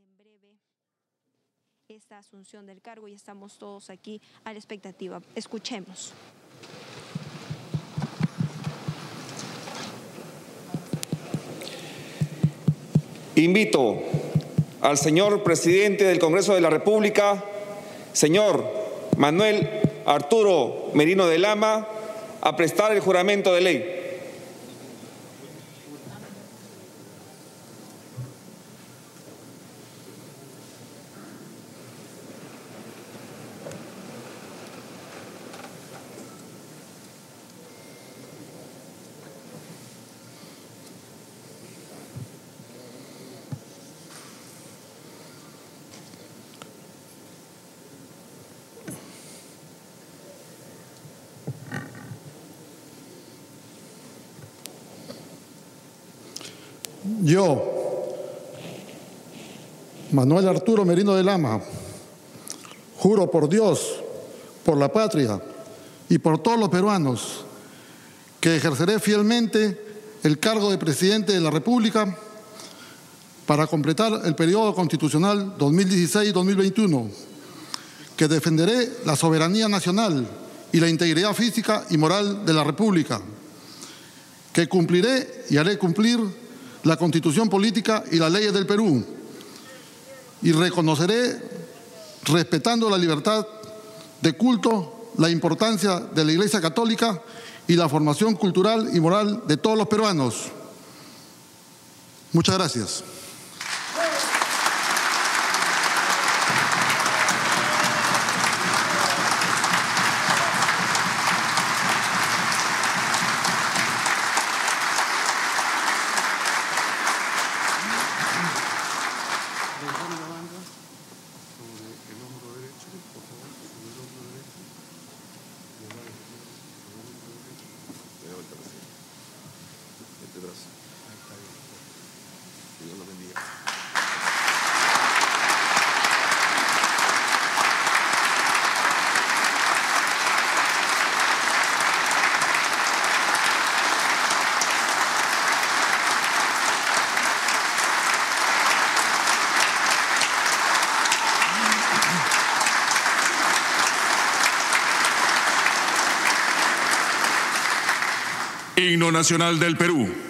en breve esta asunción del cargo y estamos todos aquí a la expectativa. Escuchemos. Invito al señor presidente del Congreso de la República, señor Manuel Arturo Merino de Lama, a prestar el juramento de ley. Yo, Manuel Arturo Merino de Lama, juro por Dios, por la patria y por todos los peruanos que ejerceré fielmente el cargo de presidente de la República para completar el periodo constitucional 2016-2021, que defenderé la soberanía nacional y la integridad física y moral de la República, que cumpliré y haré cumplir la constitución política y las leyes del Perú y reconoceré, respetando la libertad de culto, la importancia de la Iglesia Católica y la formación cultural y moral de todos los peruanos. Muchas gracias. Nacional del Perú.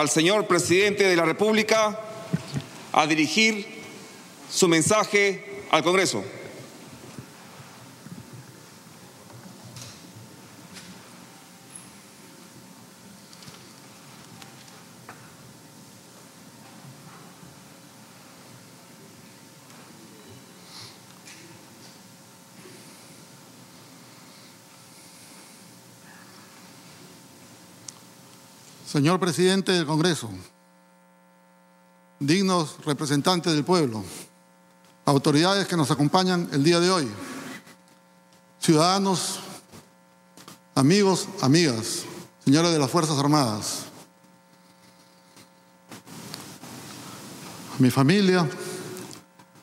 Al señor presidente de la República a dirigir su mensaje al Congreso. Señor presidente del Congreso, dignos representantes del pueblo, autoridades que nos acompañan el día de hoy, ciudadanos, amigos, amigas, señores de las Fuerzas Armadas, a mi familia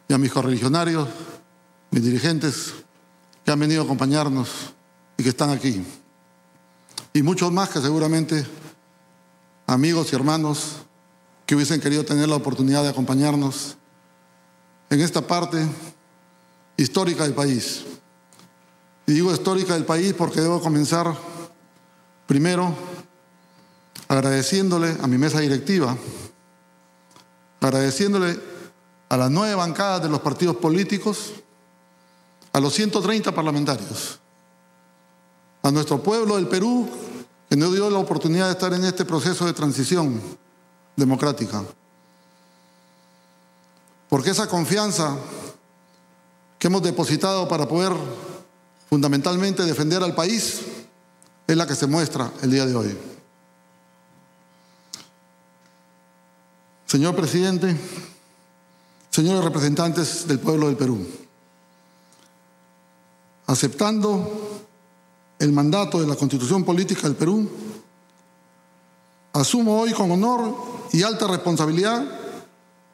y a mis correligionarios, mis dirigentes que han venido a acompañarnos y que están aquí, y muchos más que seguramente amigos y hermanos que hubiesen querido tener la oportunidad de acompañarnos en esta parte histórica del país. Y digo histórica del país porque debo comenzar primero agradeciéndole a mi mesa directiva, agradeciéndole a las nueve bancadas de los partidos políticos, a los 130 parlamentarios, a nuestro pueblo del Perú que nos dio la oportunidad de estar en este proceso de transición democrática. Porque esa confianza que hemos depositado para poder fundamentalmente defender al país es la que se muestra el día de hoy. Señor presidente, señores representantes del pueblo del Perú, aceptando el mandato de la Constitución Política del Perú, asumo hoy con honor y alta responsabilidad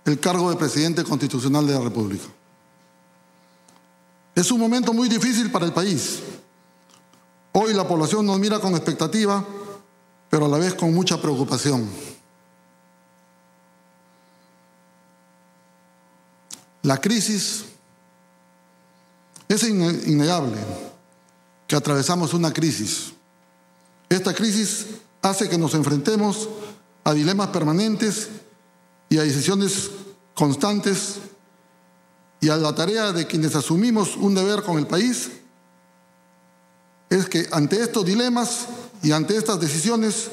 el cargo de presidente constitucional de la República. Es un momento muy difícil para el país. Hoy la población nos mira con expectativa, pero a la vez con mucha preocupación. La crisis es innegable que atravesamos una crisis. Esta crisis hace que nos enfrentemos a dilemas permanentes y a decisiones constantes y a la tarea de quienes asumimos un deber con el país es que ante estos dilemas y ante estas decisiones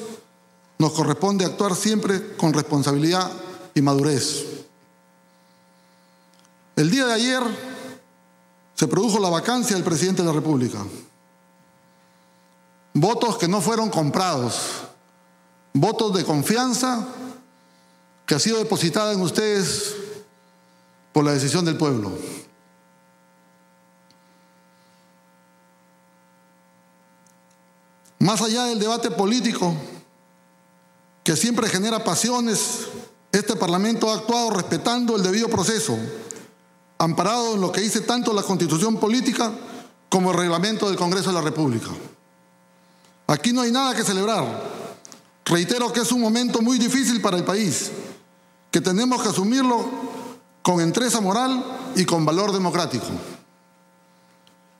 nos corresponde actuar siempre con responsabilidad y madurez. El día de ayer se produjo la vacancia del presidente de la República. Votos que no fueron comprados, votos de confianza que ha sido depositada en ustedes por la decisión del pueblo. Más allá del debate político que siempre genera pasiones, este Parlamento ha actuado respetando el debido proceso, amparado en lo que dice tanto la Constitución Política como el reglamento del Congreso de la República. Aquí no hay nada que celebrar. Reitero que es un momento muy difícil para el país, que tenemos que asumirlo con entrega moral y con valor democrático.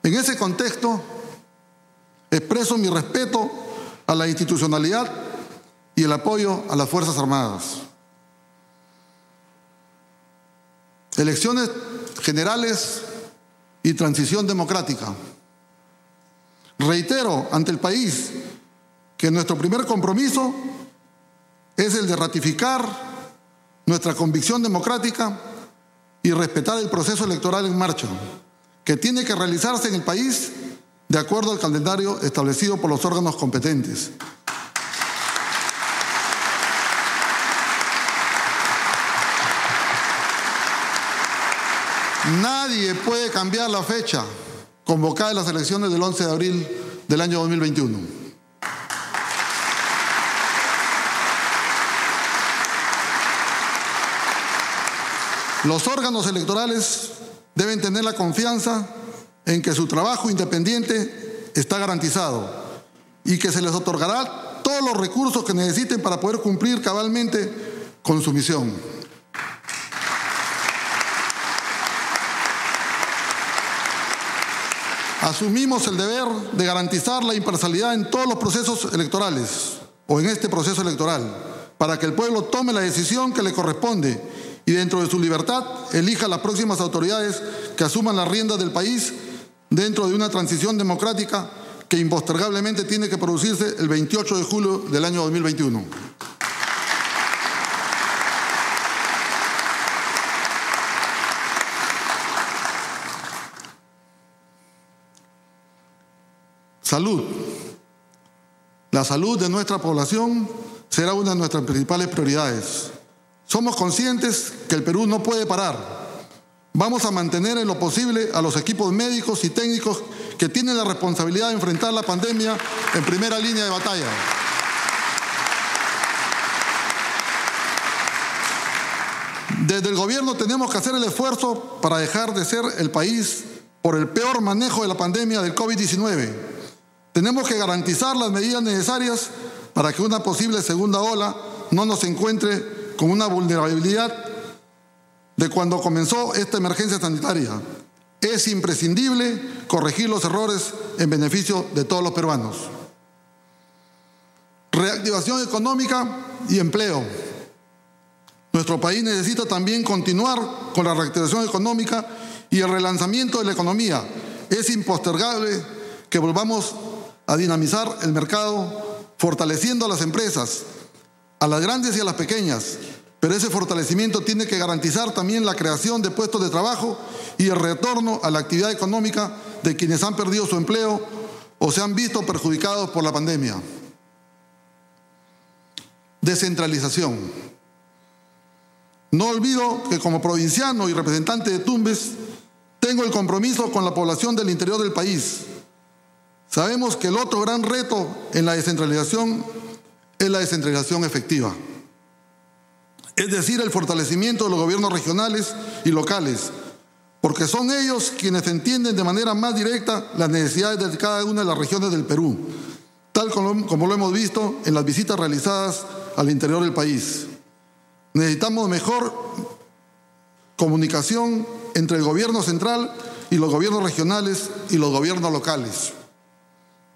En ese contexto, expreso mi respeto a la institucionalidad y el apoyo a las Fuerzas Armadas. Elecciones generales y transición democrática. Reitero ante el país que nuestro primer compromiso es el de ratificar nuestra convicción democrática y respetar el proceso electoral en marcha, que tiene que realizarse en el país de acuerdo al calendario establecido por los órganos competentes. Nadie puede cambiar la fecha convocada en las elecciones del 11 de abril del año 2021. Los órganos electorales deben tener la confianza en que su trabajo independiente está garantizado y que se les otorgará todos los recursos que necesiten para poder cumplir cabalmente con su misión. Asumimos el deber de garantizar la imparcialidad en todos los procesos electorales, o en este proceso electoral, para que el pueblo tome la decisión que le corresponde y dentro de su libertad elija las próximas autoridades que asuman las riendas del país dentro de una transición democrática que impostergablemente tiene que producirse el 28 de julio del año 2021. Salud. La salud de nuestra población será una de nuestras principales prioridades. Somos conscientes que el Perú no puede parar. Vamos a mantener en lo posible a los equipos médicos y técnicos que tienen la responsabilidad de enfrentar la pandemia en primera línea de batalla. Desde el gobierno tenemos que hacer el esfuerzo para dejar de ser el país por el peor manejo de la pandemia del COVID-19. Tenemos que garantizar las medidas necesarias para que una posible segunda ola no nos encuentre con una vulnerabilidad de cuando comenzó esta emergencia sanitaria. Es imprescindible corregir los errores en beneficio de todos los peruanos. Reactivación económica y empleo. Nuestro país necesita también continuar con la reactivación económica y el relanzamiento de la economía. Es impostergable que volvamos a dinamizar el mercado fortaleciendo a las empresas, a las grandes y a las pequeñas, pero ese fortalecimiento tiene que garantizar también la creación de puestos de trabajo y el retorno a la actividad económica de quienes han perdido su empleo o se han visto perjudicados por la pandemia. Descentralización. No olvido que como provinciano y representante de Tumbes, tengo el compromiso con la población del interior del país. Sabemos que el otro gran reto en la descentralización es la descentralización efectiva es decir, el fortalecimiento de los gobiernos regionales y locales, porque son ellos quienes entienden de manera más directa las necesidades de cada una de las regiones del Perú, tal como, lo hemos visto en las visitas realizadas al interior del país. Necesitamos mejor comunicación entre el gobierno central y los gobiernos regionales y los gobiernos locales.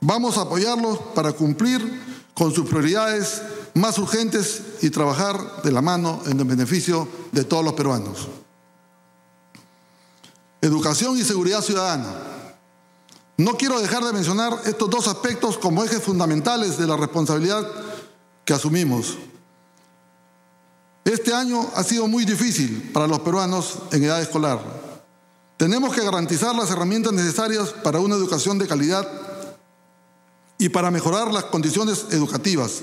Vamos a apoyarlos para cumplir con sus prioridades más urgentes y trabajar de la mano en el beneficio de todos los peruanos. Educación y seguridad ciudadana. No quiero dejar de mencionar estos dos aspectos como ejes fundamentales de la responsabilidad que asumimos. Este año ha sido muy difícil para los peruanos en edad escolar. Tenemos que garantizar las herramientas necesarias para una educación de calidad y para mejorar las condiciones educativas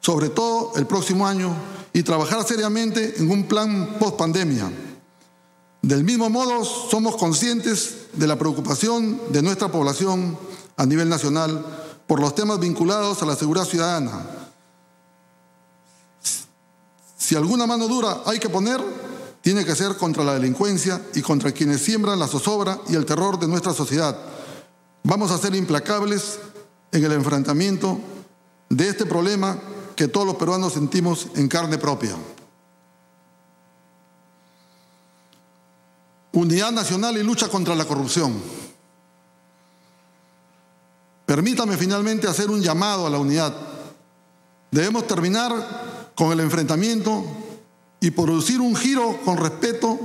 sobre todo el próximo año, y trabajar seriamente en un plan post pandemia. Del mismo modo, somos conscientes de la preocupación de nuestra población a nivel nacional por los temas vinculados a la seguridad ciudadana. Si alguna mano dura hay que poner, tiene que ser contra la delincuencia y contra quienes siembran la zozobra y el terror de nuestra sociedad. Vamos a ser implacables en el enfrentamiento de este problema que todos los peruanos sentimos en carne propia. Unidad nacional y lucha contra la corrupción. Permítame finalmente hacer un llamado a la unidad. Debemos terminar con el enfrentamiento y producir un giro con respeto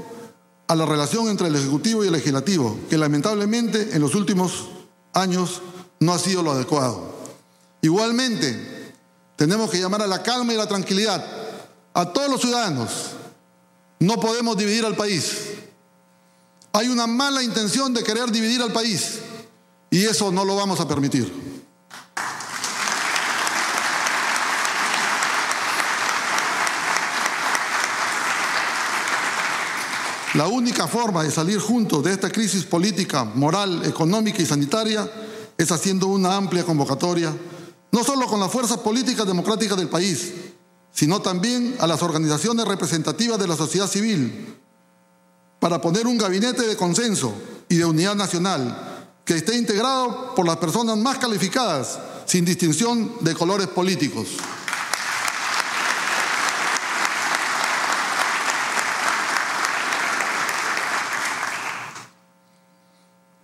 a la relación entre el Ejecutivo y el Legislativo, que lamentablemente en los últimos años no ha sido lo adecuado. Igualmente, tenemos que llamar a la calma y la tranquilidad a todos los ciudadanos. No podemos dividir al país. Hay una mala intención de querer dividir al país y eso no lo vamos a permitir. La única forma de salir juntos de esta crisis política, moral, económica y sanitaria es haciendo una amplia convocatoria no solo con las fuerzas políticas democráticas del país, sino también a las organizaciones representativas de la sociedad civil, para poner un gabinete de consenso y de unidad nacional que esté integrado por las personas más calificadas, sin distinción de colores políticos.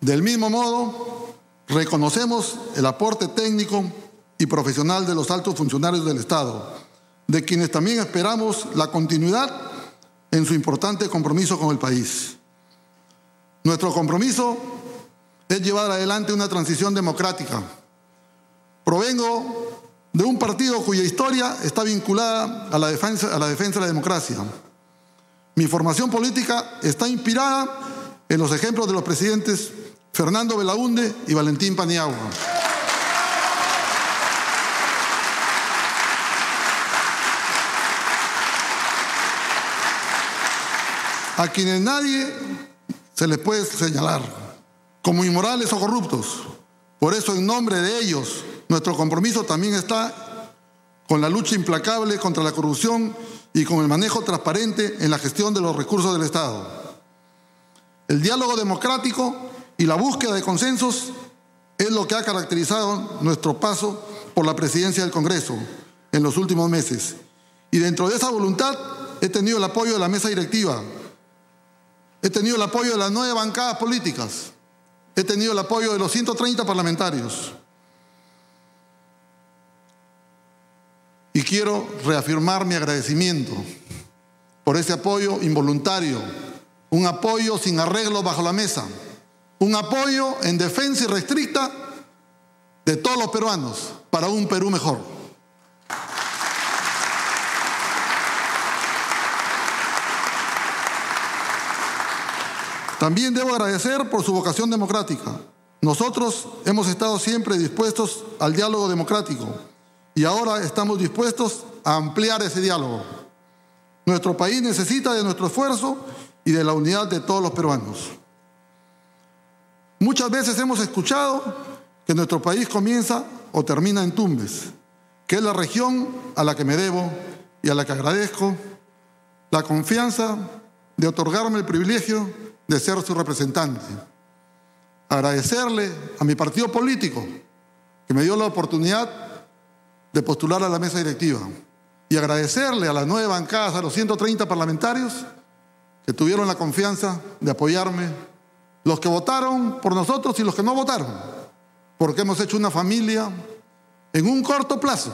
Del mismo modo, reconocemos el aporte técnico y profesional de los altos funcionarios del Estado, de quienes también esperamos la continuidad en su importante compromiso con el país. Nuestro compromiso es llevar adelante una transición democrática. Provengo de un partido cuya historia está vinculada a la defensa, a la defensa de la democracia. Mi formación política está inspirada en los ejemplos de los presidentes Fernando Belaunde y Valentín Paniagua. A quienes nadie se les puede señalar como inmorales o corruptos. Por eso, en nombre de ellos, nuestro compromiso también está con la lucha implacable contra la corrupción y con el manejo transparente en la gestión de los recursos del Estado. El diálogo democrático y la búsqueda de consensos es lo que ha caracterizado nuestro paso por la presidencia del Congreso en los últimos meses. Y dentro de esa voluntad he tenido el apoyo de la mesa directiva, he tenido el apoyo de las nueve bancadas políticas, he tenido el apoyo de los 130 parlamentarios. Y quiero reafirmar mi agradecimiento por ese apoyo involuntario, un apoyo sin arreglo bajo la mesa, un apoyo en defensa irrestricta de todos los peruanos para un Perú mejor. También debo agradecer por su vocación democrática. Nosotros hemos estado siempre dispuestos al diálogo democrático y ahora estamos dispuestos a ampliar ese diálogo. Nuestro país necesita de nuestro esfuerzo y de la unidad de todos los peruanos. Muchas veces hemos escuchado que nuestro país comienza o termina en Tumbes, que es la región a la que me debo y a la que agradezco la confianza de otorgarme el privilegio de ser su representante. Agradecerle a mi partido político que me dio la oportunidad de postular a la mesa directiva y agradecerle a las nueve bancadas, a los 130 parlamentarios que tuvieron la confianza de apoyarme, los que votaron por nosotros y los que no votaron, porque hemos hecho una familia en un corto plazo,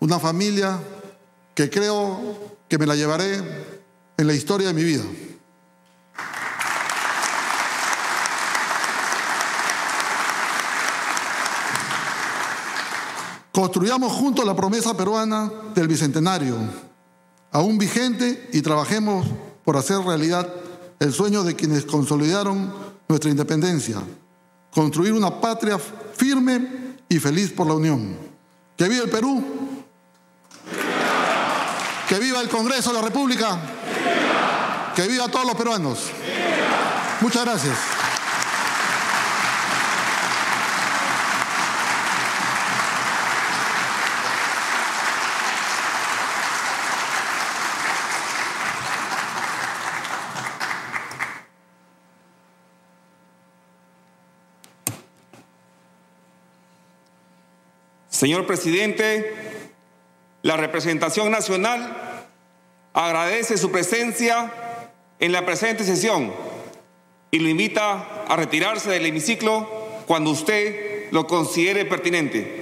una familia que creo que me la llevaré en la historia de mi vida. Construyamos juntos la promesa peruana del Bicentenario, aún vigente, y trabajemos por hacer realidad el sueño de quienes consolidaron nuestra independencia, construir una patria firme y feliz por la unión. Que viva el Perú, que viva el Congreso de la República, que viva todos los peruanos. Muchas gracias. Señor presidente, la representación nacional agradece su presencia en la presente sesión y lo invita a retirarse del hemiciclo cuando usted lo considere pertinente.